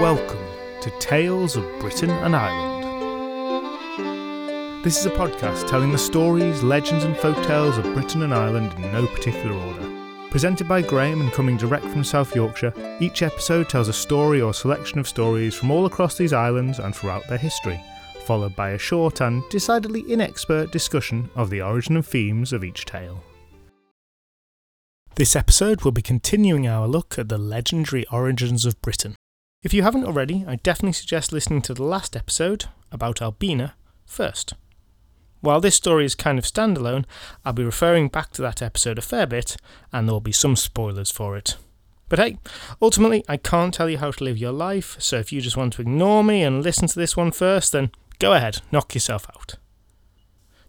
Welcome to Tales of Britain and Ireland. This is a podcast telling the stories, legends, and folktales of Britain and Ireland in no particular order. Presented by Graham and coming direct from South Yorkshire, each episode tells a story or selection of stories from all across these islands and throughout their history, followed by a short and decidedly inexpert discussion of the origin and themes of each tale. This episode will be continuing our look at the legendary origins of Britain. If you haven't already, I definitely suggest listening to the last episode about Albina first. While this story is kind of standalone, I'll be referring back to that episode a fair bit, and there will be some spoilers for it. But hey, ultimately, I can't tell you how to live your life, so if you just want to ignore me and listen to this one first, then go ahead, knock yourself out.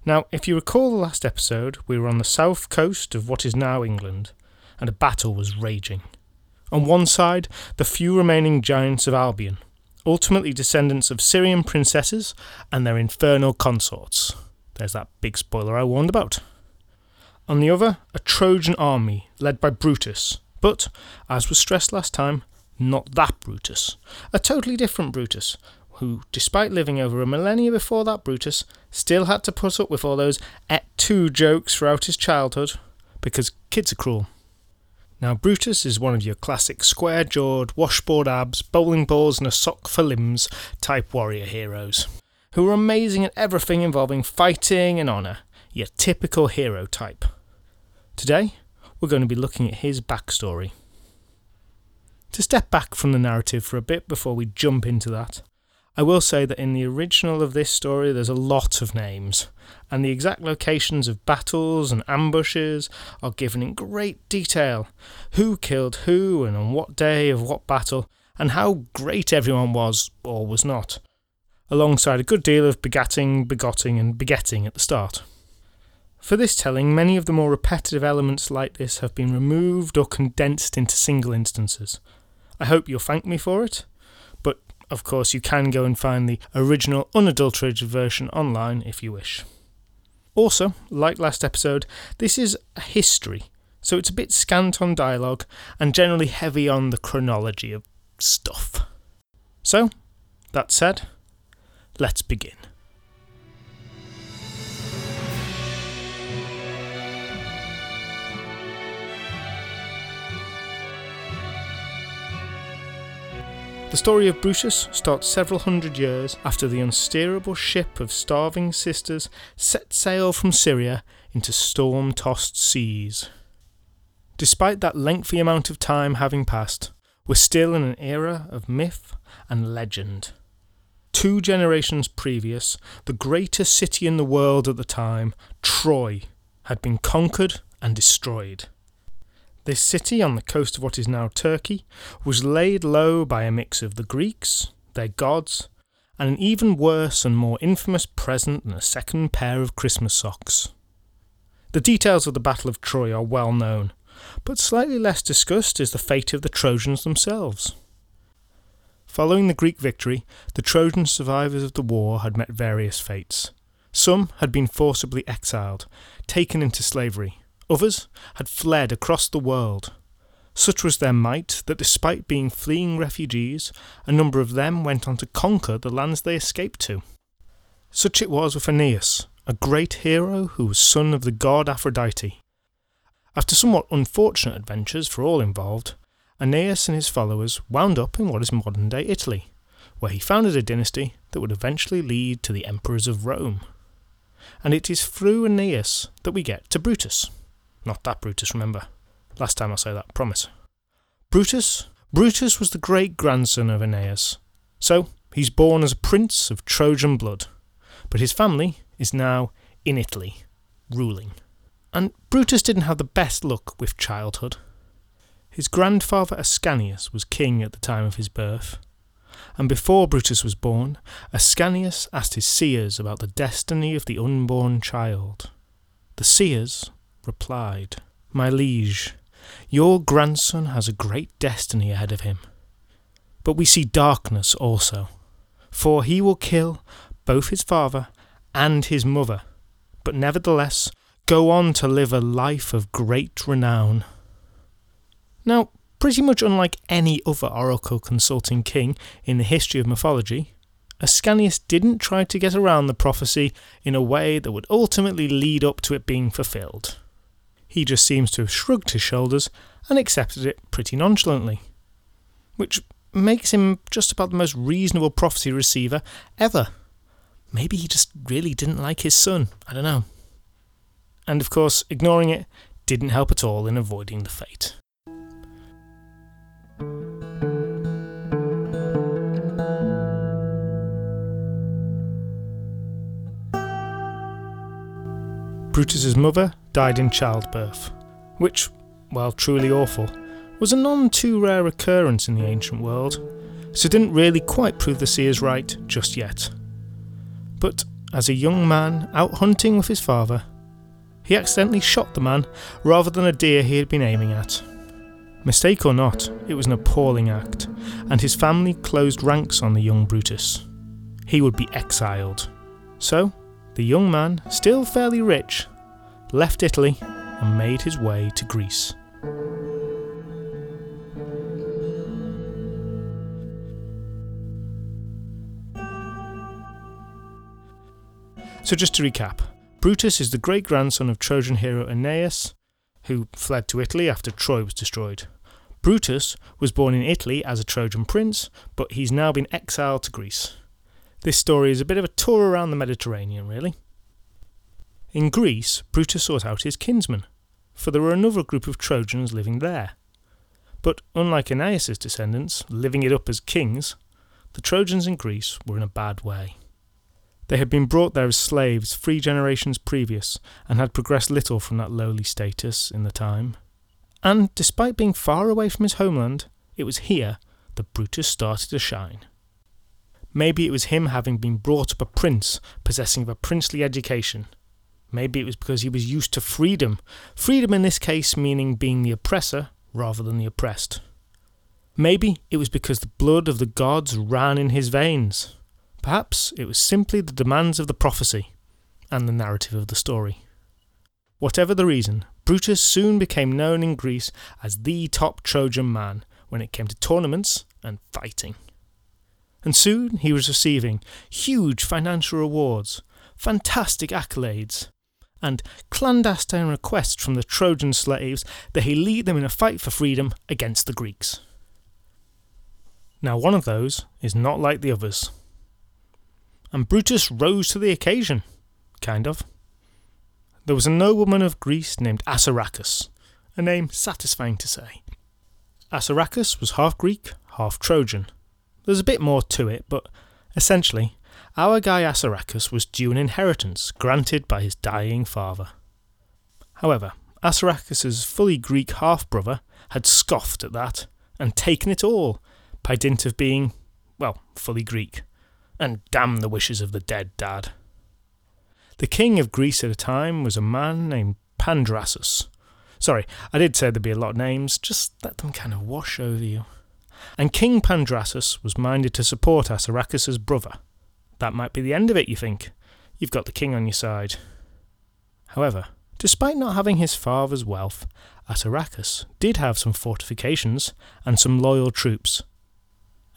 Now, if you recall the last episode, we were on the south coast of what is now England, and a battle was raging. On one side, the few remaining giants of Albion, ultimately descendants of Syrian princesses and their infernal consorts. There's that big spoiler I warned about. On the other, a Trojan army led by Brutus, but, as was stressed last time, not that Brutus. A totally different Brutus, who, despite living over a millennia before that Brutus, still had to put up with all those et tu jokes throughout his childhood, because kids are cruel. Now, Brutus is one of your classic square jawed, washboard abs, bowling balls, and a sock for limbs type warrior heroes, who are amazing at everything involving fighting and honour, your typical hero type. Today, we're going to be looking at his backstory. To step back from the narrative for a bit before we jump into that, I will say that in the original of this story, there's a lot of names, and the exact locations of battles and ambushes are given in great detail. Who killed who, and on what day of what battle, and how great everyone was or was not, alongside a good deal of begatting, begotting, and begetting at the start. For this telling, many of the more repetitive elements like this have been removed or condensed into single instances. I hope you'll thank me for it of course, you can go and find the original unadulterated version online if you wish. Also, like last episode, this is a history, so it's a bit scant on dialogue and generally heavy on the chronology of stuff. So, that said, let's begin. The story of Brutus starts several hundred years after the unsteerable ship of starving sisters set sail from Syria into storm tossed seas. Despite that lengthy amount of time having passed, we're still in an era of myth and legend. Two generations previous, the greatest city in the world at the time, Troy, had been conquered and destroyed. This city on the coast of what is now Turkey was laid low by a mix of the Greeks, their gods, and an even worse and more infamous present than a second pair of Christmas socks. The details of the Battle of Troy are well known, but slightly less discussed is the fate of the Trojans themselves. Following the Greek victory, the Trojan survivors of the war had met various fates. Some had been forcibly exiled, taken into slavery, Others had fled across the world. Such was their might that despite being fleeing refugees, a number of them went on to conquer the lands they escaped to. Such it was with Aeneas, a great hero who was son of the god Aphrodite. After somewhat unfortunate adventures for all involved, Aeneas and his followers wound up in what is modern day Italy, where he founded a dynasty that would eventually lead to the emperors of Rome. And it is through Aeneas that we get to Brutus. Not that Brutus, remember. Last time I'll say that, promise. Brutus? Brutus was the great grandson of Aeneas. So, he's born as a prince of Trojan blood. But his family is now in Italy, ruling. And Brutus didn't have the best luck with childhood. His grandfather Ascanius was king at the time of his birth. And before Brutus was born, Ascanius asked his seers about the destiny of the unborn child. The seers replied, My liege, your grandson has a great destiny ahead of him. But we see darkness also, for he will kill both his father and his mother, but nevertheless go on to live a life of great renown. Now, pretty much unlike any other oracle consulting king in the history of mythology, Ascanius didn't try to get around the prophecy in a way that would ultimately lead up to it being fulfilled. He just seems to have shrugged his shoulders and accepted it pretty nonchalantly, which makes him just about the most reasonable prophecy receiver ever. Maybe he just really didn't like his son, I don't know. And of course, ignoring it didn't help at all in avoiding the fate. Brutus's mother died in childbirth, which, while truly awful, was a none too rare occurrence in the ancient world, so didn't really quite prove the seers right just yet. But as a young man out hunting with his father, he accidentally shot the man rather than a deer he had been aiming at. Mistake or not, it was an appalling act, and his family closed ranks on the young Brutus. He would be exiled. So, the young man, still fairly rich, left Italy and made his way to Greece. So, just to recap Brutus is the great grandson of Trojan hero Aeneas, who fled to Italy after Troy was destroyed. Brutus was born in Italy as a Trojan prince, but he's now been exiled to Greece. This story is a bit of a tour around the Mediterranean, really. In Greece, Brutus sought out his kinsmen, for there were another group of Trojans living there. But unlike Aeneas' descendants, living it up as kings, the Trojans in Greece were in a bad way. They had been brought there as slaves three generations previous and had progressed little from that lowly status in the time. And despite being far away from his homeland, it was here that Brutus started to shine. Maybe it was him having been brought up a prince, possessing of a princely education. Maybe it was because he was used to freedom, freedom in this case meaning being the oppressor rather than the oppressed. Maybe it was because the blood of the gods ran in his veins. Perhaps it was simply the demands of the prophecy and the narrative of the story. Whatever the reason, Brutus soon became known in Greece as the top Trojan man when it came to tournaments and fighting. And soon he was receiving huge financial rewards, fantastic accolades, and clandestine requests from the Trojan slaves that he lead them in a fight for freedom against the Greeks. Now, one of those is not like the others and Brutus rose to the occasion. Kind of. There was a nobleman of Greece named Assaracus, a name satisfying to say. Assaracus was half Greek, half Trojan. There's a bit more to it, but essentially, our guy Assaracus was due an inheritance granted by his dying father. However, Assaracus's fully Greek half brother had scoffed at that and taken it all by dint of being, well, fully Greek and damn the wishes of the dead dad. The king of Greece at the time was a man named Pandrasus. Sorry, I did say there'd be a lot of names, just let them kind of wash over you. And King Pandrasus was minded to support Assaracus's brother. That might be the end of it, you think. You've got the king on your side. However, despite not having his father's wealth, Assaracus did have some fortifications and some loyal troops.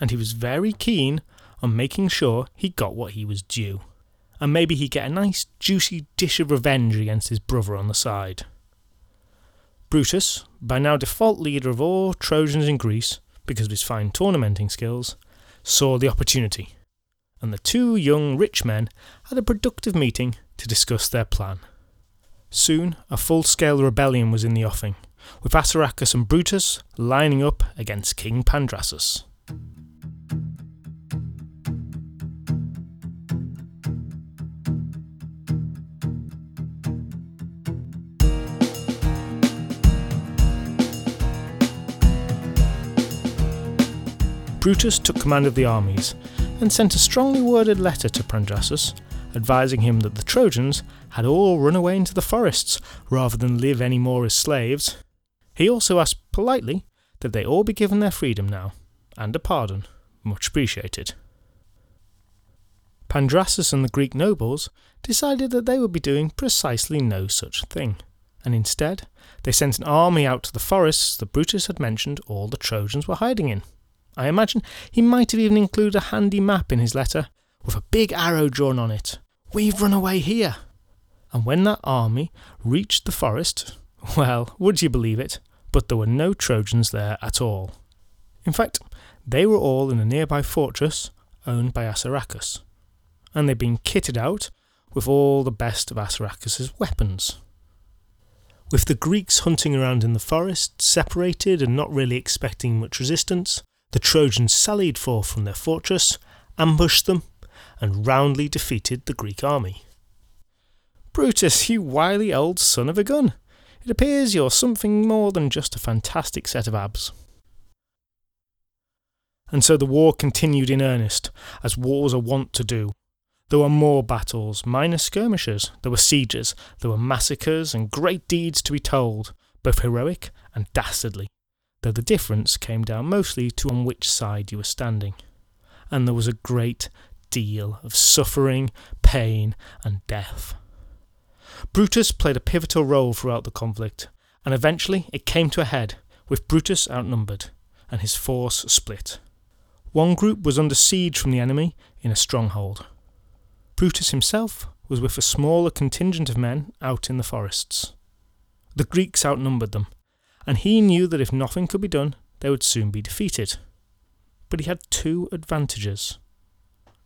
And he was very keen on making sure he got what he was due. And maybe he'd get a nice juicy dish of revenge against his brother on the side. Brutus, by now default leader of all Trojans in Greece because of his fine tournamenting skills, saw the opportunity, and the two young rich men had a productive meeting to discuss their plan. Soon, a full scale rebellion was in the offing, with Assaracus and Brutus lining up against King Pandrasus. Brutus took command of the armies and sent a strongly worded letter to Pandrasus, advising him that the Trojans had all run away into the forests rather than live any more as slaves. He also asked politely that they all be given their freedom now, and a pardon, much appreciated. Pandrasus and the Greek nobles decided that they would be doing precisely no such thing, and instead they sent an army out to the forests that Brutus had mentioned all the Trojans were hiding in. I imagine he might have even included a handy map in his letter with a big arrow drawn on it. We've run away here. And when that army reached the forest, well, would you believe it, but there were no Trojans there at all. In fact, they were all in a nearby fortress owned by Assaracus, and they'd been kitted out with all the best of Assaracus's weapons. With the Greeks hunting around in the forest, separated and not really expecting much resistance, the Trojans sallied forth from their fortress, ambushed them, and roundly defeated the Greek army. Brutus, you wily old son of a gun! It appears you're something more than just a fantastic set of abs. And so the war continued in earnest, as wars are wont to do. There were more battles, minor skirmishes, there were sieges, there were massacres, and great deeds to be told, both heroic and dastardly, though the difference came down mostly to on which side you were standing. And there was a great deal of suffering, pain, and death. Brutus played a pivotal role throughout the conflict, and eventually it came to a head, with Brutus outnumbered, and his force split. One group was under siege from the enemy in a stronghold. Brutus himself was with a smaller contingent of men out in the forests. The Greeks outnumbered them, and he knew that if nothing could be done, they would soon be defeated. But he had two advantages.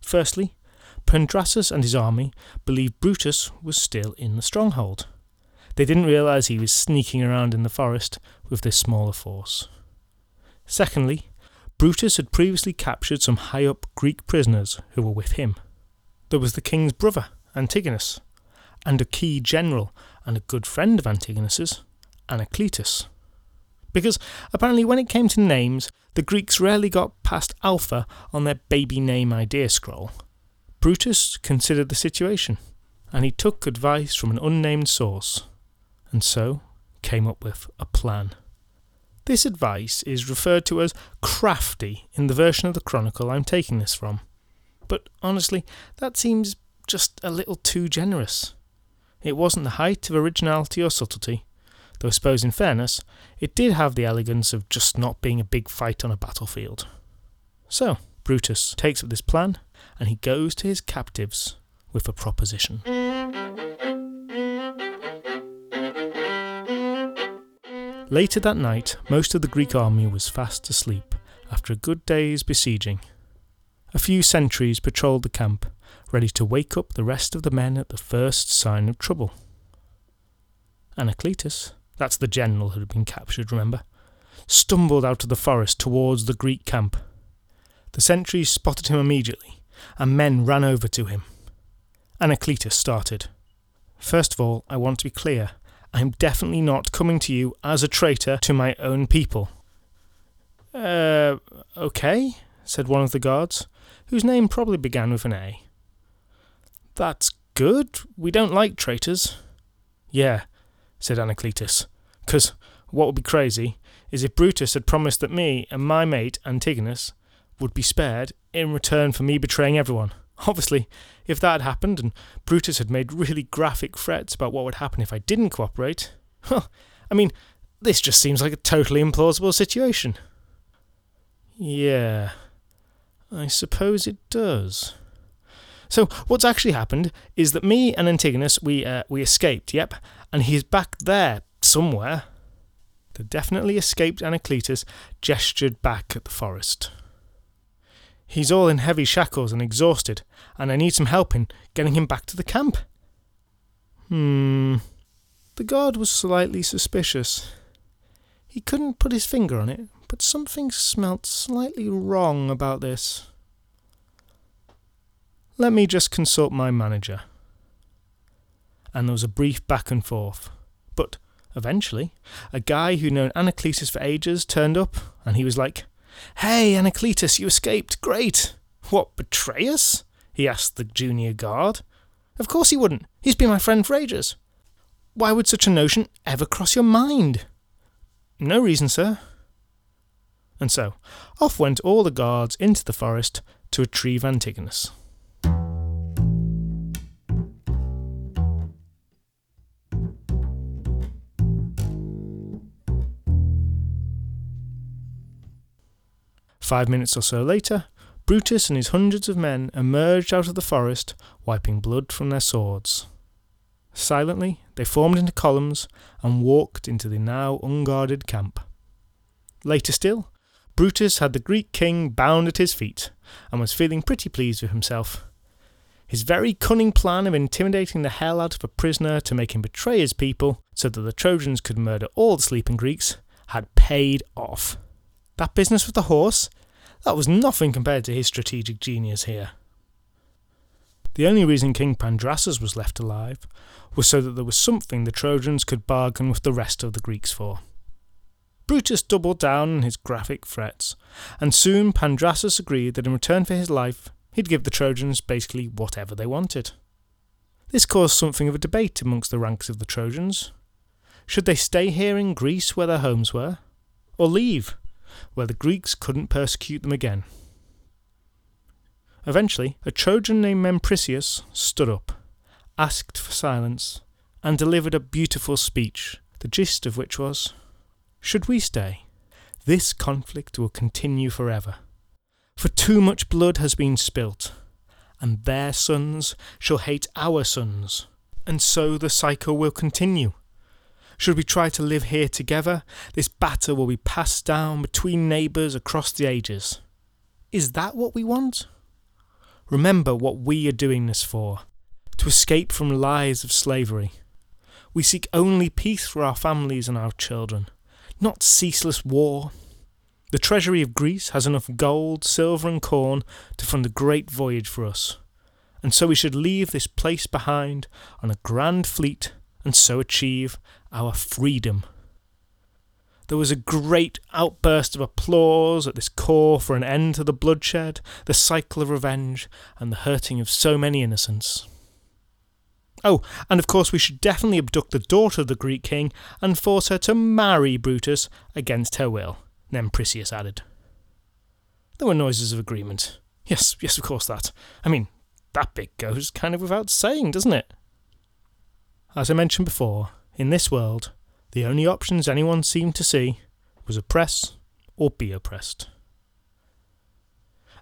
Firstly, Pandrasus and his army believed Brutus was still in the stronghold. They didn't realise he was sneaking around in the forest with this smaller force. Secondly, Brutus had previously captured some high up Greek prisoners who were with him. There was the king's brother, Antigonus, and a key general and a good friend of Antigonus's, Anacletus. Because apparently, when it came to names, the Greeks rarely got past Alpha on their baby name idea scroll, Brutus considered the situation, and he took advice from an unnamed source, and so came up with a plan. This advice is referred to as crafty in the version of the Chronicle I'm taking this from. But honestly, that seems just a little too generous. It wasn't the height of originality or subtlety, though I suppose in fairness, it did have the elegance of just not being a big fight on a battlefield. So, Brutus takes up this plan and he goes to his captives with a proposition. Later that night, most of the Greek army was fast asleep after a good day's besieging. A few sentries patrolled the camp, ready to wake up the rest of the men at the first sign of trouble. Anacletus, that's the general who had been captured, remember, stumbled out of the forest towards the Greek camp. The sentries spotted him immediately and men ran over to him. Anacletus started. First of all, I want to be clear. I am definitely not coming to you as a traitor to my own people. Uh, okay, said one of the guards, whose name probably began with an A. That's good. We don't like traitors. Yeah, said Anacletus, because what would be crazy is if Brutus had promised that me and my mate Antigonus would be spared in return for me betraying everyone. Obviously, if that had happened and Brutus had made really graphic threats about what would happen if I didn't cooperate, well, I mean, this just seems like a totally implausible situation. Yeah, I suppose it does. So what's actually happened is that me and Antigonus we uh, we escaped. Yep, and he's back there somewhere. The definitely escaped Anacletus gestured back at the forest. He's all in heavy shackles and exhausted, and I need some help in getting him back to the camp. Hmm. The guard was slightly suspicious. He couldn't put his finger on it, but something smelt slightly wrong about this. Let me just consult my manager. And there was a brief back and forth. But eventually, a guy who'd known Anacletus for ages turned up, and he was like, Hey, Anacletus, you escaped. Great. What, betray us? he asked the junior guard. Of course he wouldn't. He's been my friend for ages. Why would such a notion ever cross your mind? No reason, sir. And so, off went all the guards into the forest to retrieve Antigonus. Five minutes or so later, Brutus and his hundreds of men emerged out of the forest, wiping blood from their swords. Silently, they formed into columns and walked into the now unguarded camp. Later still, Brutus had the Greek king bound at his feet and was feeling pretty pleased with himself. His very cunning plan of intimidating the hell out of a prisoner to make him betray his people so that the Trojans could murder all the sleeping Greeks had paid off. That business with the horse, that was nothing compared to his strategic genius here. The only reason King Pandrasus was left alive was so that there was something the Trojans could bargain with the rest of the Greeks for. Brutus doubled down on his graphic threats, and soon Pandrasus agreed that in return for his life, he'd give the Trojans basically whatever they wanted. This caused something of a debate amongst the ranks of the Trojans. Should they stay here in Greece where their homes were, or leave, where the Greeks couldn't persecute them again? Eventually, a Trojan named Mempricius stood up, asked for silence, and delivered a beautiful speech, the gist of which was Should we stay? This conflict will continue forever. For too much blood has been spilt, and their sons shall hate our sons, and so the cycle will continue. Should we try to live here together, this battle will be passed down between neighbours across the ages. Is that what we want? Remember what we are doing this for to escape from lives of slavery. We seek only peace for our families and our children, not ceaseless war. The treasury of Greece has enough gold, silver, and corn to fund a great voyage for us, and so we should leave this place behind on a grand fleet and so achieve our freedom. There was a great outburst of applause at this call for an end to the bloodshed, the cycle of revenge, and the hurting of so many innocents. Oh, and of course we should definitely abduct the daughter of the Greek king and force her to marry Brutus against her will, then Mempricius added. There were noises of agreement. Yes, yes, of course that. I mean, that bit goes kind of without saying, doesn't it? As I mentioned before, in this world, the only options anyone seemed to see was oppress or be oppressed.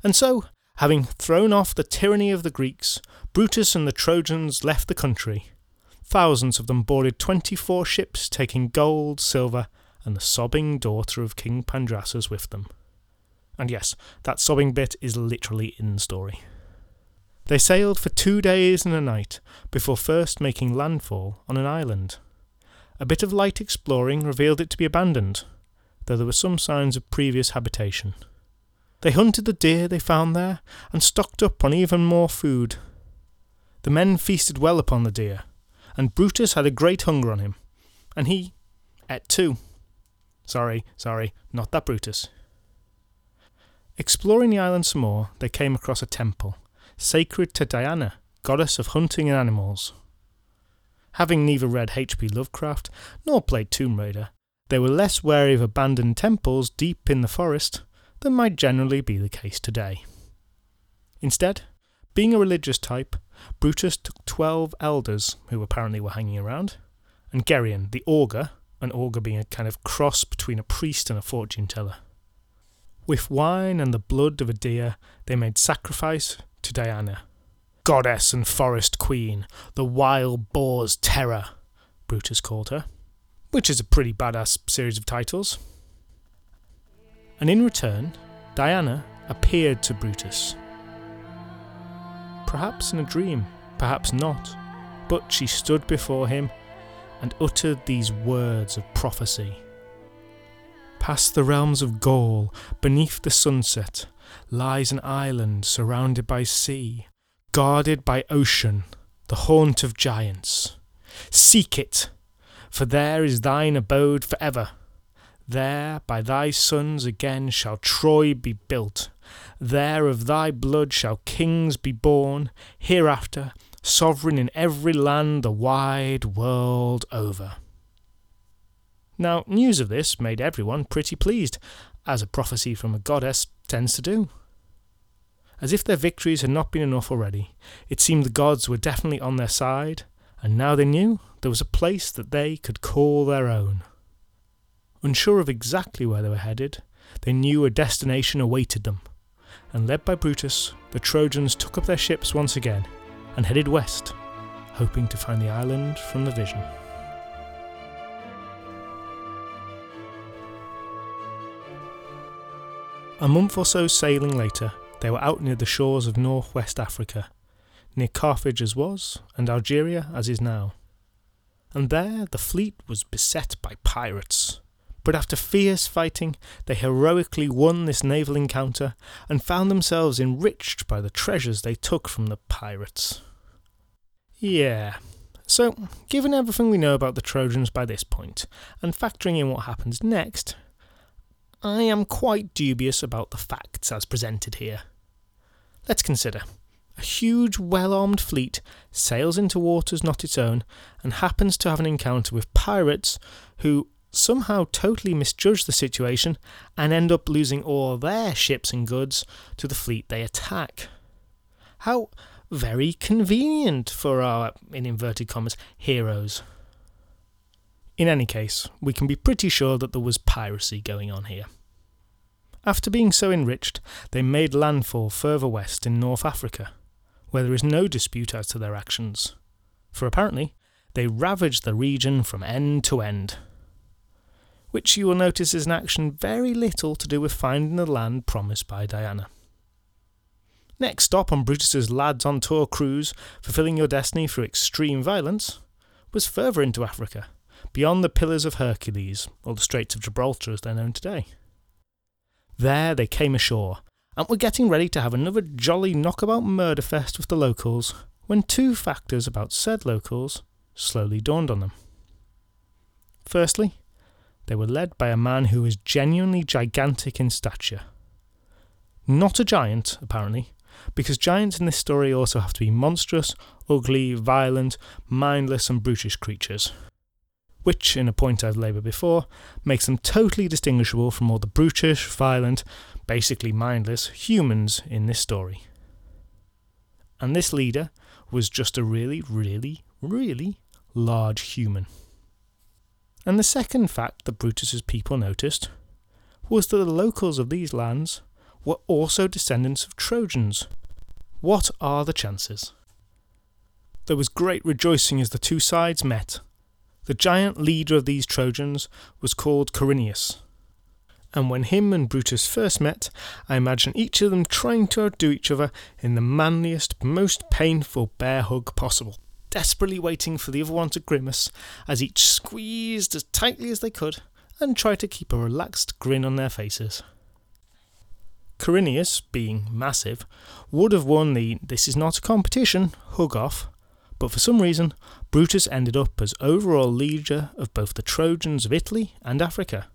And so, having thrown off the tyranny of the Greeks, Brutus and the Trojans left the country. Thousands of them boarded twenty four ships, taking gold, silver, and the sobbing daughter of King Pandrasus with them. And yes, that sobbing bit is literally in the story. They sailed for two days and a night before first making landfall on an island. A bit of light exploring revealed it to be abandoned, though there were some signs of previous habitation. They hunted the deer they found there and stocked up on even more food, the men feasted well upon the deer, and Brutus had a great hunger on him, and he ate too. Sorry, sorry, not that Brutus. Exploring the island some more, they came across a temple, sacred to Diana, goddess of hunting and animals. Having neither read H.P. Lovecraft nor played Tomb Raider, they were less wary of abandoned temples deep in the forest than might generally be the case today. Instead, being a religious type, Brutus took twelve elders, who apparently were hanging around, and Geryon, the augur, an augur being a kind of cross between a priest and a fortune teller. With wine and the blood of a deer, they made sacrifice to Diana, goddess and forest queen, the wild boar's terror, Brutus called her, which is a pretty badass series of titles. And in return, Diana appeared to Brutus perhaps in a dream, perhaps not, but she stood before him and uttered these words of prophecy. Past the realms of Gaul, beneath the sunset, lies an island surrounded by sea, guarded by ocean, the haunt of giants. Seek it, for there is thine abode for ever. There by thy sons again shall Troy be built, there of thy blood shall kings be born, hereafter, sovereign in every land the wide world over. Now, news of this made everyone pretty pleased, as a prophecy from a goddess tends to do. As if their victories had not been enough already, it seemed the gods were definitely on their side, and now they knew there was a place that they could call their own. Unsure of exactly where they were headed, they knew a destination awaited them, and led by Brutus, the Trojans took up their ships once again and headed west, hoping to find the island from the vision. A month or so sailing later, they were out near the shores of northwest Africa, near Carthage as was, and Algeria as is now. And there the fleet was beset by pirates. But after fierce fighting, they heroically won this naval encounter and found themselves enriched by the treasures they took from the pirates. Yeah. So, given everything we know about the Trojans by this point, and factoring in what happens next, I am quite dubious about the facts as presented here. Let's consider. A huge, well armed fleet sails into waters not its own and happens to have an encounter with pirates who somehow totally misjudge the situation and end up losing all their ships and goods to the fleet they attack. How very convenient for our, in inverted commas, heroes. In any case, we can be pretty sure that there was piracy going on here. After being so enriched, they made landfall further west in North Africa, where there is no dispute as to their actions, for apparently they ravaged the region from end to end. Which you will notice is an action very little to do with finding the land promised by Diana. Next stop on Brutus's lads on tour cruise, fulfilling your destiny through extreme violence, was further into Africa, beyond the Pillars of Hercules, or the Straits of Gibraltar as they're known today. There they came ashore, and were getting ready to have another jolly knockabout murder fest with the locals, when two factors about said locals slowly dawned on them. Firstly, they were led by a man who was genuinely gigantic in stature. Not a giant, apparently, because giants in this story also have to be monstrous, ugly, violent, mindless, and brutish creatures which, in a point I've laboured before, makes them totally distinguishable from all the brutish, violent, basically mindless humans in this story. And this leader was just a really, really, really large human. And the second fact that Brutus's people noticed was that the locals of these lands were also descendants of Trojans. What are the chances? There was great rejoicing as the two sides met the giant leader of these Trojans was called Corineus. And when him and Brutus first met, I imagine each of them trying to outdo each other in the manliest, most painful bear hug possible, desperately waiting for the other one to grimace as each squeezed as tightly as they could and tried to keep a relaxed grin on their faces. Corineus, being massive, would have won the this is not a competition hug off, but for some reason, Brutus ended up as overall leader of both the Trojans of Italy and Africa,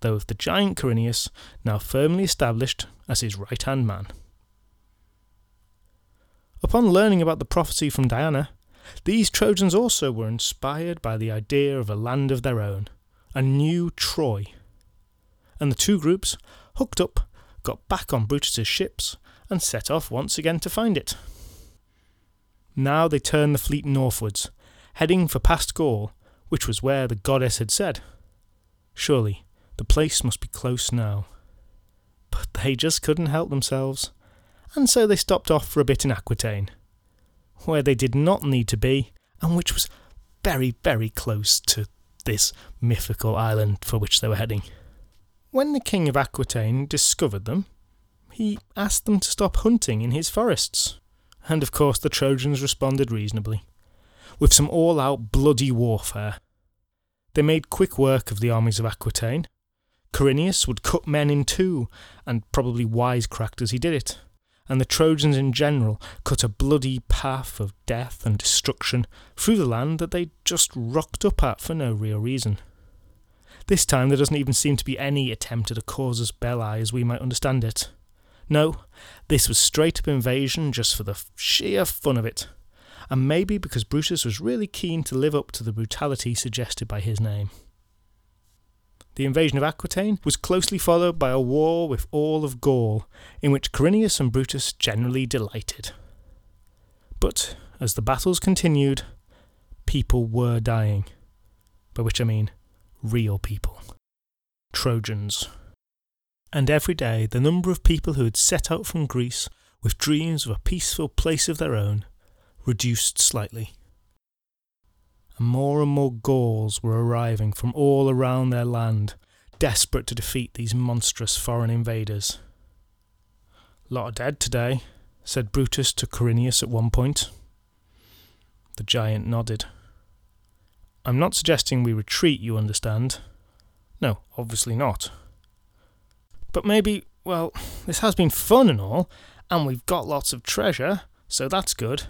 though with the giant Corineus now firmly established as his right hand man. Upon learning about the prophecy from Diana, these Trojans also were inspired by the idea of a land of their own, a new Troy. And the two groups, hooked up, got back on Brutus's ships and set off once again to find it. Now they turned the fleet northwards, heading for past Gaul, which was where the goddess had said. Surely, the place must be close now. But they just couldn't help themselves, and so they stopped off for a bit in Aquitaine, where they did not need to be, and which was very, very close to this mythical island for which they were heading. When the king of Aquitaine discovered them, he asked them to stop hunting in his forests and of course the Trojans responded reasonably, with some all out bloody warfare. They made quick work of the armies of Aquitaine. Corineus would cut men in two, and probably wisecracked as he did it, and the Trojans in general cut a bloody path of death and destruction through the land that they just rocked up at for no real reason. This time there doesn't even seem to be any attempt at a casus belli as we might understand it. No, this was straight up invasion just for the sheer fun of it, and maybe because Brutus was really keen to live up to the brutality suggested by his name. The invasion of Aquitaine was closely followed by a war with all of Gaul, in which Corineus and Brutus generally delighted. But as the battles continued, people were dying, by which I mean real people. Trojans. And every day the number of people who had set out from Greece with dreams of a peaceful place of their own reduced slightly. And more and more Gauls were arriving from all around their land, desperate to defeat these monstrous foreign invaders. Lot of dead today, said Brutus to Corineus at one point. The giant nodded. I'm not suggesting we retreat, you understand. No, obviously not. But maybe, well, this has been fun and all, and we've got lots of treasure, so that's good.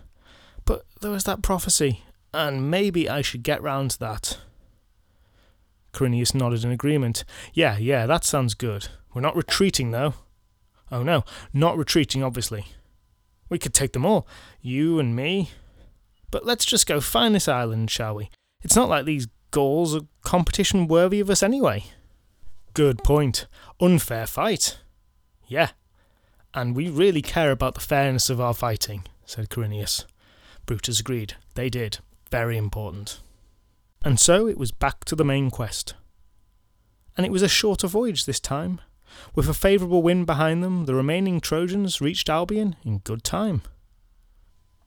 But there was that prophecy, and maybe I should get round to that. Corineus nodded in agreement. Yeah, yeah, that sounds good. We're not retreating, though. Oh no, not retreating, obviously. We could take them all, you and me. But let's just go find this island, shall we? It's not like these Gauls are competition worthy of us anyway. Good point. Unfair fight. Yeah. And we really care about the fairness of our fighting, said Corineus. Brutus agreed. They did. Very important. And so it was back to the main quest. And it was a shorter voyage this time. With a favourable wind behind them, the remaining Trojans reached Albion in good time.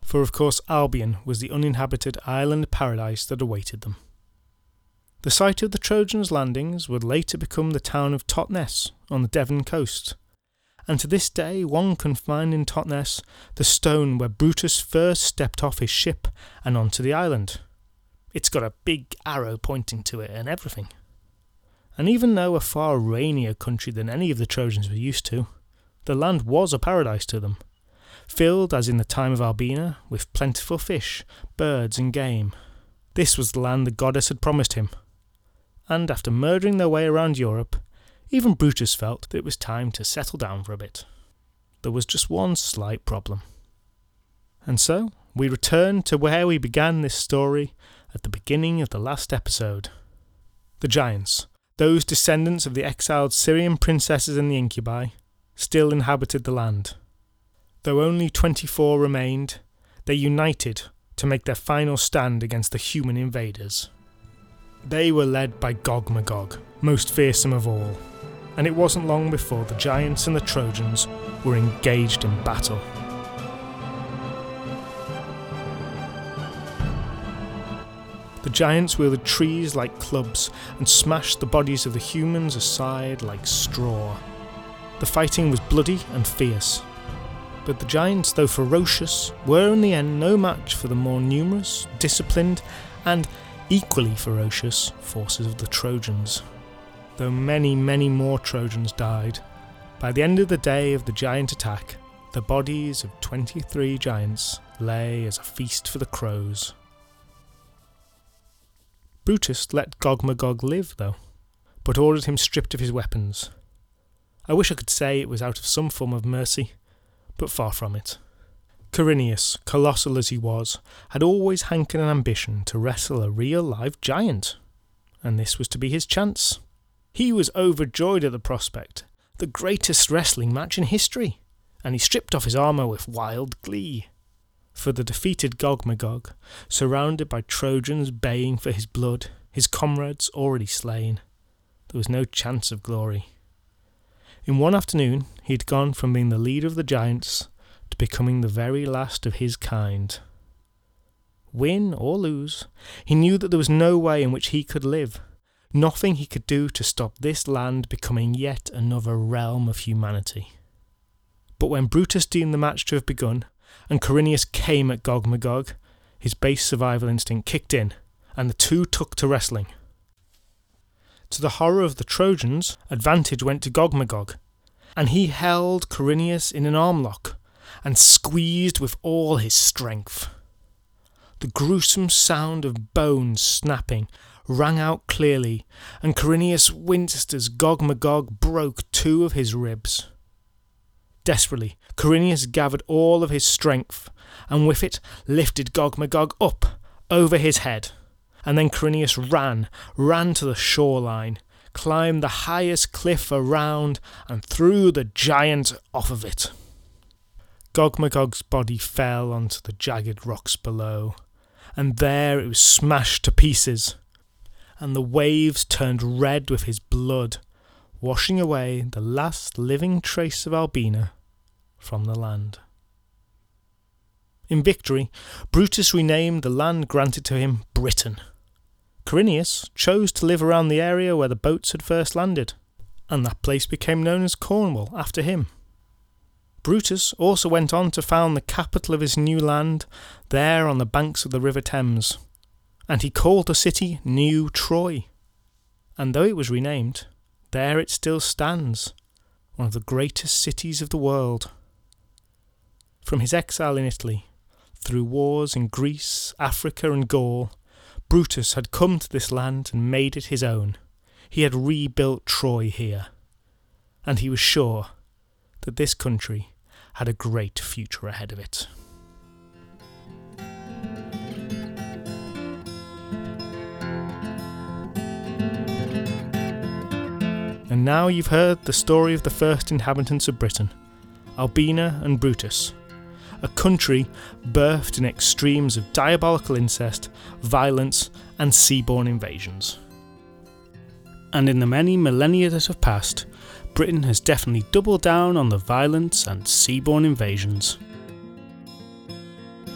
For of course Albion was the uninhabited island paradise that awaited them. The site of the Trojans' landings would later become the town of Totnes on the Devon coast, and to this day one can find in Totnes the stone where Brutus first stepped off his ship and onto the island. It's got a big arrow pointing to it and everything. And even though a far rainier country than any of the Trojans were used to, the land was a paradise to them, filled, as in the time of Albina, with plentiful fish, birds, and game. This was the land the goddess had promised him, and after murdering their way around Europe, even Brutus felt that it was time to settle down for a bit. There was just one slight problem. And so, we return to where we began this story at the beginning of the last episode. The giants, those descendants of the exiled Syrian princesses and the incubi, still inhabited the land. Though only 24 remained, they united to make their final stand against the human invaders. They were led by Gog Magog, most fearsome of all, and it wasn't long before the giants and the Trojans were engaged in battle. The giants wielded trees like clubs and smashed the bodies of the humans aside like straw. The fighting was bloody and fierce, but the giants, though ferocious, were in the end no match for the more numerous, disciplined, and equally ferocious forces of the Trojans. Though many, many more Trojans died, by the end of the day of the giant attack, the bodies of 23 giants lay as a feast for the crows. Brutus let Gog Magog live, though, but ordered him stripped of his weapons. I wish I could say it was out of some form of mercy, but far from it. Corineus, colossal as he was, had always hankered an ambition to wrestle a real live giant, and this was to be his chance. He was overjoyed at the prospect, the greatest wrestling match in history, and he stripped off his armour with wild glee. For the defeated Gog Magog, surrounded by Trojans baying for his blood, his comrades already slain, there was no chance of glory. In one afternoon, he had gone from being the leader of the giants to becoming the very last of his kind. Win or lose, he knew that there was no way in which he could live, nothing he could do to stop this land becoming yet another realm of humanity. But when Brutus deemed the match to have begun, and Corineus came at Gog Magog, his base survival instinct kicked in, and the two took to wrestling. To the horror of the Trojans, advantage went to Gog Magog, and he held Corineus in an arm lock, and squeezed with all his strength. The gruesome sound of bones snapping rang out clearly, and Corineus winced as Gog Magog broke two of his ribs. Desperately, Corineus gathered all of his strength, and with it lifted Gog Magog up over his head. And then Corineus ran, ran to the shoreline, climbed the highest cliff around, and threw the giant off of it. Gog Magog's body fell onto the jagged rocks below, and there it was smashed to pieces, and the waves turned red with his blood, washing away the last living trace of Albina from the land. In victory, Brutus renamed the land granted to him Britain. Corineus chose to live around the area where the boats had first landed, and that place became known as Cornwall after him. Brutus also went on to found the capital of his new land there on the banks of the River Thames, and he called the city New Troy. And though it was renamed, there it still stands, one of the greatest cities of the world. From his exile in Italy, through wars in Greece, Africa, and Gaul, Brutus had come to this land and made it his own. He had rebuilt Troy here. And he was sure that this country had a great future ahead of it. And now you've heard the story of the first inhabitants of Britain, Albina and Brutus, a country birthed in extremes of diabolical incest, violence, and seaborne invasions. And in the many millennia that have passed, Britain has definitely doubled down on the violence and seaborne invasions.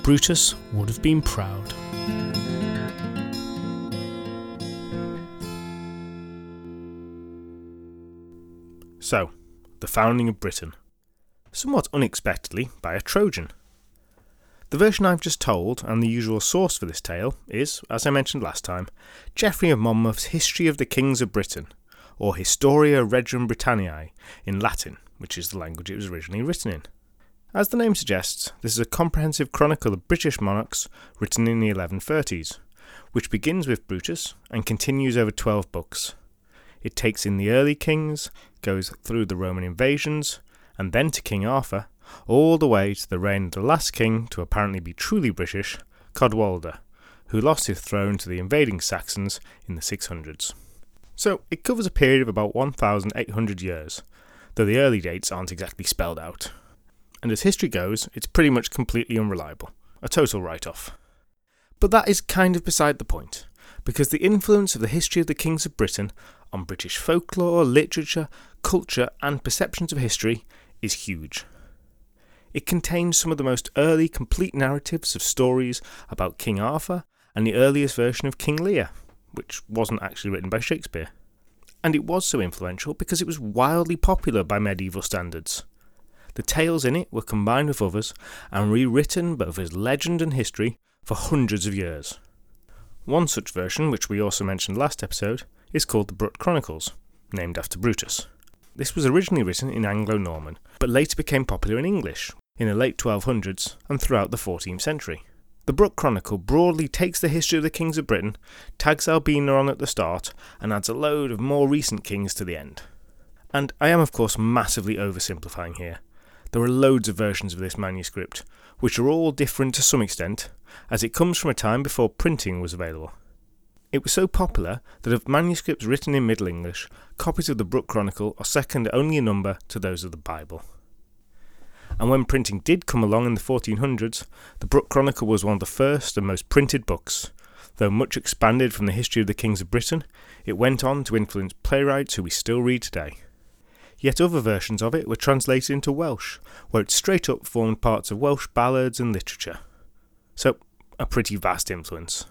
Brutus would have been proud. So, the founding of Britain. Somewhat unexpectedly by a Trojan. The version I've just told, and the usual source for this tale, is, as I mentioned last time, Geoffrey of Monmouth's History of the Kings of Britain, or Historia Regum Britanniae in Latin, which is the language it was originally written in. As the name suggests, this is a comprehensive chronicle of British monarchs written in the 1130s, which begins with Brutus and continues over 12 books. It takes in the early kings, goes through the Roman invasions, and then to King Arthur, all the way to the reign of the last king to apparently be truly British, Cadwaladr, who lost his throne to the invading Saxons in the 600s. So it covers a period of about 1,800 years, though the early dates aren't exactly spelled out. And as history goes, it's pretty much completely unreliable, a total write off. But that is kind of beside the point, because the influence of the history of the kings of Britain on British folklore, literature, culture, and perceptions of history is huge. It contains some of the most early complete narratives of stories about King Arthur and the earliest version of King Lear, which wasn't actually written by Shakespeare. And it was so influential because it was wildly popular by medieval standards. The tales in it were combined with others and rewritten both as legend and history for hundreds of years. One such version, which we also mentioned last episode, is called the Brut Chronicles, named after Brutus. This was originally written in Anglo Norman, but later became popular in English in the late 1200s and throughout the 14th century. The Brut Chronicle broadly takes the history of the kings of Britain, tags Albina on at the start, and adds a load of more recent kings to the end. And I am, of course, massively oversimplifying here. There are loads of versions of this manuscript, which are all different to some extent, as it comes from a time before printing was available. It was so popular that of manuscripts written in Middle English, copies of the Brut Chronicle are second only in number to those of the Bible and when printing did come along in the 1400s, the Brut Chronicle was one of the first and most printed books. Though much expanded from the history of the kings of Britain, it went on to influence playwrights who we still read today. Yet other versions of it were translated into Welsh, where it straight up formed parts of Welsh ballads and literature. So, a pretty vast influence.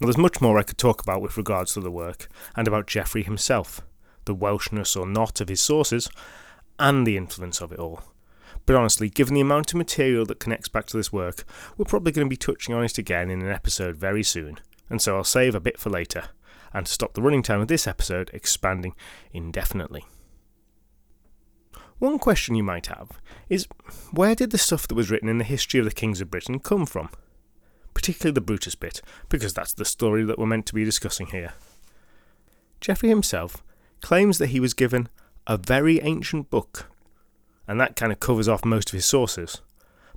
Now, there's much more I could talk about with regards to the work, and about Geoffrey himself, the Welshness or not of his sources, and the influence of it all. But honestly, given the amount of material that connects back to this work, we're probably going to be touching on it again in an episode very soon, and so I'll save a bit for later, and to stop the running time of this episode expanding indefinitely. One question you might have is where did the stuff that was written in the history of the kings of Britain come from? Particularly the Brutus bit, because that's the story that we're meant to be discussing here. Geoffrey himself claims that he was given a very ancient book and that kind of covers off most of his sources.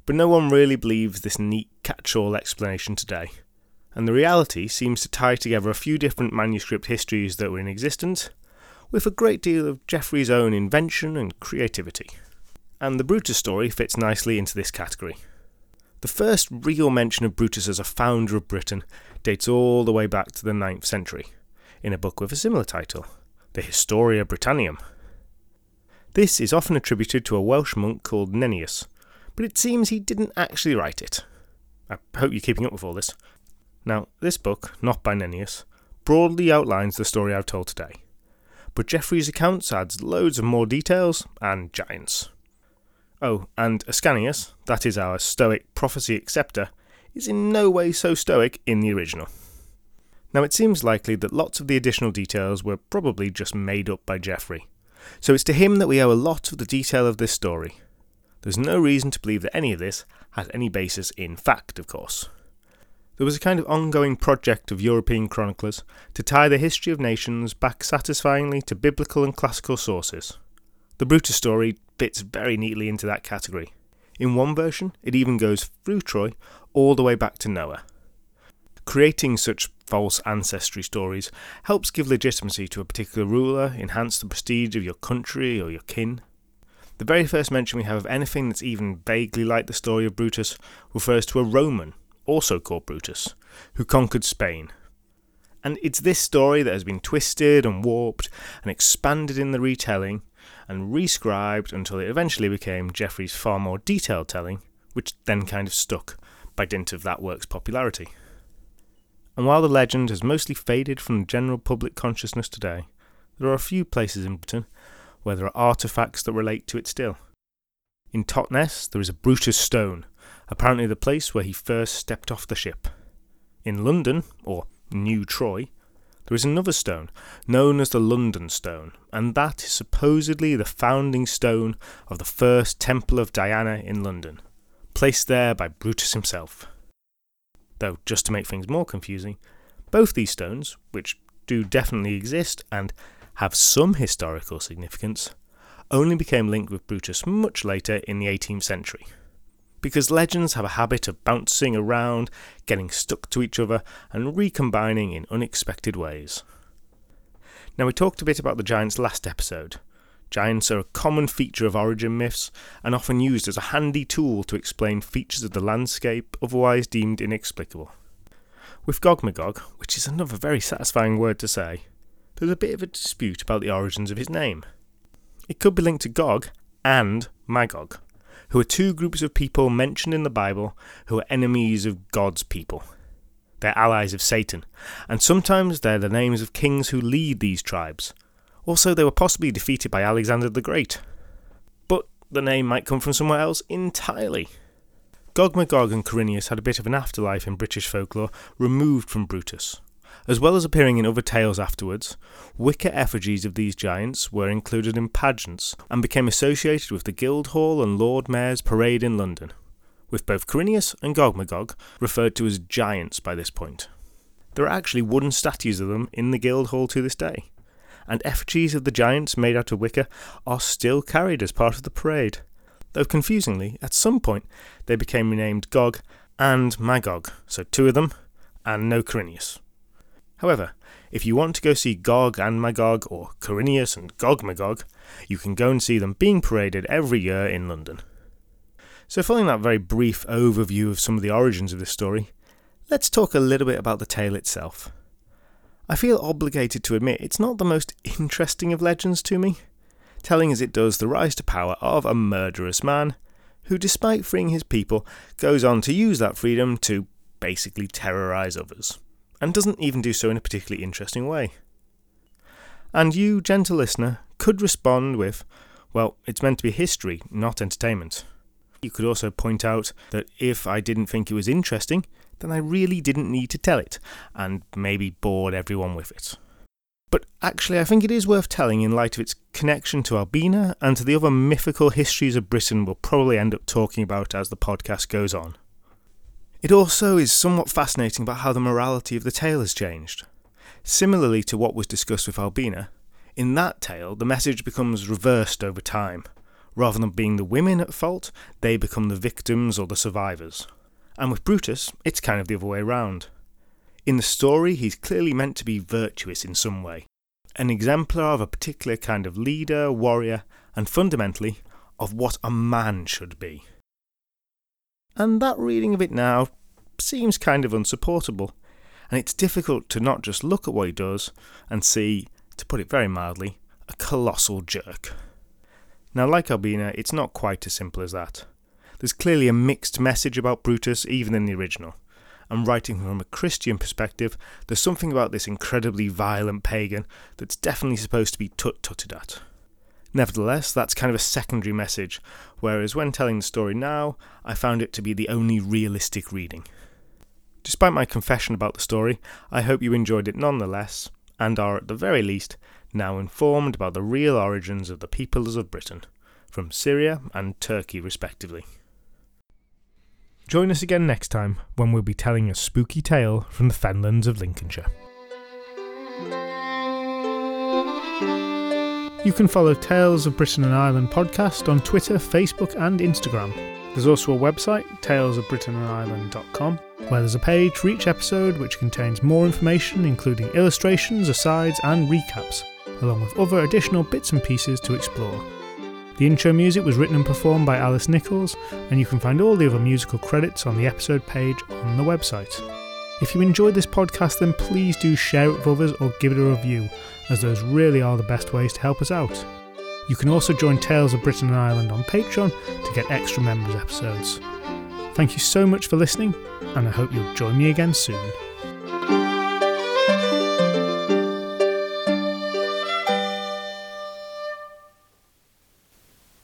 But no one really believes this neat catch all explanation today, and the reality seems to tie together a few different manuscript histories that were in existence with a great deal of Geoffrey's own invention and creativity. And the Brutus story fits nicely into this category. The first real mention of Brutus as a founder of Britain dates all the way back to the 9th century, in a book with a similar title, the Historia Brittonum This is often attributed to a Welsh monk called Nennius, but it seems he didn't actually write it. I hope you're keeping up with all this. Now, this book, not by Nennius, broadly outlines the story I've told today, but Geoffrey's accounts adds loads of more details and giants. Oh, and Ascanius, that is our Stoic prophecy acceptor, is in no way so stoic in the original. Now, it seems likely that lots of the additional details were probably just made up by Geoffrey, so it's to him that we owe a lot of the detail of this story. There's no reason to believe that any of this has any basis in fact, of course. There was a kind of ongoing project of European chroniclers to tie the history of nations back satisfyingly to biblical and classical sources. The Brutus story fits very neatly into that category. In one version, it even goes through Troy all the way back to Noah. Creating such false ancestry stories helps give legitimacy to a particular ruler, enhance the prestige of your country or your kin. The very first mention we have of anything that's even vaguely like the story of Brutus refers to a Roman, also called Brutus, who conquered Spain. And it's this story that has been twisted and warped and expanded in the retelling and rescribed until it eventually became Geoffrey's far more detailed telling, which then kind of stuck by dint of that work's popularity. And while the legend has mostly faded from the general public consciousness today, there are a few places in Britain where there are artefacts that relate to it still. In Totnes, there is a Brutus stone, apparently the place where he first stepped off the ship. In London, or New Troy, there is another stone, known as the London Stone, and that is supposedly the founding stone of the first Temple of Diana in London, placed there by Brutus himself. Though, just to make things more confusing, both these stones, which do definitely exist and have some historical significance, only became linked with Brutus much later in the 18th century because legends have a habit of bouncing around, getting stuck to each other, and recombining in unexpected ways. Now, we talked a bit about the giants last episode. Giants are a common feature of origin myths and often used as a handy tool to explain features of the landscape otherwise deemed inexplicable. With Gogmagog, which is another very satisfying word to say, there's a bit of a dispute about the origins of his name. It could be linked to Gog and Magog, who are two groups of people mentioned in the Bible who are enemies of God's people. They're allies of Satan, and sometimes they're the names of kings who lead these tribes. Also, they were possibly defeated by Alexander the Great. But the name might come from somewhere else entirely. Gog Magog and Corineus had a bit of an afterlife in British folklore removed from Brutus. As well as appearing in other tales afterwards, wicker effigies of these giants were included in pageants and became associated with the Guildhall and Lord Mayor's parade in London, with both Corineus and Gogmagog referred to as giants by this point. There are actually wooden statues of them in the Guildhall to this day, and effigies of the giants made out of wicker are still carried as part of the parade, though confusingly, at some point they became renamed Gog and Magog, so two of them, and no Corineus. However, if you want to go see Gog and Magog or Corineus and Gogmagog, you can go and see them being paraded every year in London. So, following that very brief overview of some of the origins of this story, let's talk a little bit about the tale itself. I feel obligated to admit it's not the most interesting of legends to me, telling as it does the rise to power of a murderous man who, despite freeing his people, goes on to use that freedom to basically terrorise others and doesn't even do so in a particularly interesting way. And you, gentle listener, could respond with, well, it's meant to be history, not entertainment. You could also point out that if I didn't think it was interesting, then I really didn't need to tell it, and maybe bored everyone with it. But actually, I think it is worth telling in light of its connection to Albina and to the other mythical histories of Britain we'll probably end up talking about as the podcast goes on. It also is somewhat fascinating about how the morality of the tale has changed. Similarly to what was discussed with Albina, in that tale the message becomes reversed over time. Rather than being the women at fault, they become the victims or the survivors. And with Brutus, it's kind of the other way around. In the story, he's clearly meant to be virtuous in some way, an exemplar of a particular kind of leader, warrior, and fundamentally, of what a man should be and that reading of it now seems kind of unsupportable. And it's difficult to not just look at what he does and see, to put it very mildly, a colossal jerk. Now, like Albina, it's not quite as simple as that. There's clearly a mixed message about Brutus, even in the original. And writing from a Christian perspective, there's something about this incredibly violent pagan that's definitely supposed to be tut tutted at. Nevertheless, that's kind of a secondary message, whereas when telling the story now, I found it to be the only realistic reading. Despite my confession about the story, I hope you enjoyed it nonetheless, and are at the very least now informed about the real origins of the peoples of Britain, from Syria and Turkey respectively. Join us again next time when we'll be telling a spooky tale from the fenlands of Lincolnshire. You can follow Tales of Britain and Ireland podcast on Twitter, Facebook, and Instagram. There's also a website, talesofbritainandireland.com, where there's a page for each episode which contains more information, including illustrations, asides, and recaps, along with other additional bits and pieces to explore. The intro music was written and performed by Alice Nichols, and you can find all the other musical credits on the episode page on the website. If you enjoyed this podcast, then please do share it with others or give it a review, as those really are the best ways to help us out. You can also join Tales of Britain and Ireland on Patreon to get extra members episodes. Thank you so much for listening, and I hope you'll join me again soon.